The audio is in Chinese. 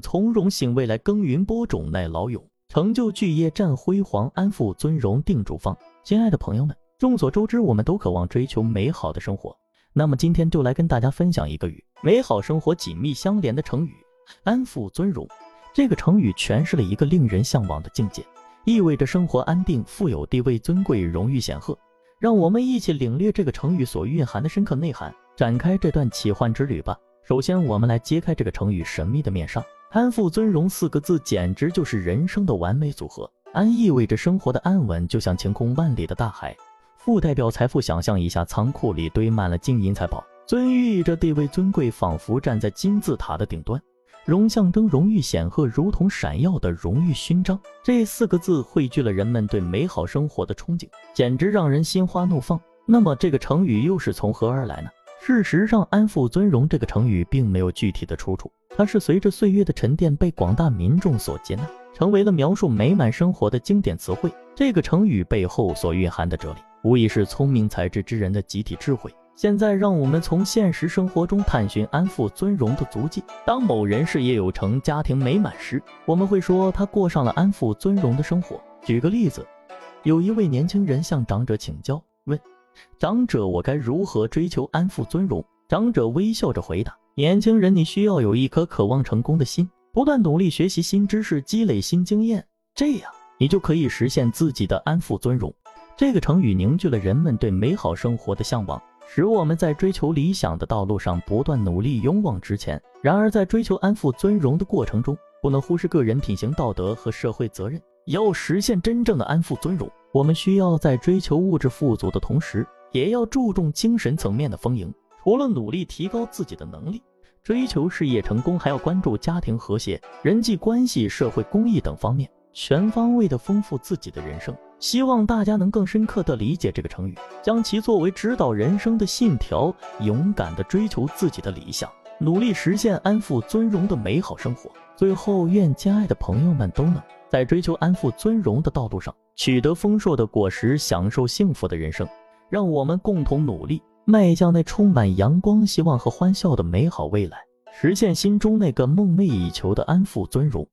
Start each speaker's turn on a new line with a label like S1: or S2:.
S1: 从容醒未来耕耘播种耐劳勇，成就巨业战辉煌，安富尊荣定主方。亲爱的朋友们，众所周知，我们都渴望追求美好的生活。那么今天就来跟大家分享一个与美好生活紧密相连的成语“安富尊荣”。这个成语诠释了一个令人向往的境界，意味着生活安定、富有、地位尊贵、荣誉显赫。让我们一起领略这个成语所蕴含的深刻内涵，展开这段奇幻之旅吧。首先，我们来揭开这个成语神秘的面纱。安富尊荣四个字简直就是人生的完美组合。安意味着生活的安稳，就像晴空万里的大海；富代表财富，想象一下仓库里堆满了金银财宝；尊寓意着地位尊贵，仿佛站在金字塔的顶端；荣象征荣誉显赫，如同闪耀的荣誉勋章。这四个字汇聚了人们对美好生活的憧憬，简直让人心花怒放。那么，这个成语又是从何而来呢？事实上，“安富尊荣”这个成语并没有具体的出处，它是随着岁月的沉淀被广大民众所接纳，成为了描述美满生活的经典词汇。这个成语背后所蕴含的哲理，无疑是聪明才智之人的集体智慧。现在，让我们从现实生活中探寻安富尊荣的足迹。当某人事业有成、家庭美满时，我们会说他过上了安富尊荣的生活。举个例子，有一位年轻人向长者请教，问。长者，我该如何追求安富尊荣？长者微笑着回答：“年轻人，你需要有一颗渴望成功的心，不断努力学习新知识，积累新经验，这样你就可以实现自己的安富尊荣。”这个成语凝聚了人们对美好生活的向往，使我们在追求理想的道路上不断努力，勇往直前。然而，在追求安富尊荣的过程中，不能忽视个人品行道德和社会责任。要实现真正的安富尊荣。我们需要在追求物质富足的同时，也要注重精神层面的丰盈。除了努力提高自己的能力，追求事业成功，还要关注家庭和谐、人际关系、社会公益等方面，全方位的丰富自己的人生。希望大家能更深刻地理解这个成语，将其作为指导人生的信条，勇敢地追求自己的理想，努力实现安富尊荣的美好生活。最后，愿亲爱的朋友们都能。在追求安富尊荣的道路上，取得丰硕的果实，享受幸福的人生。让我们共同努力，迈向那充满阳光、希望和欢笑的美好未来，实现心中那个梦寐以求的安富尊荣。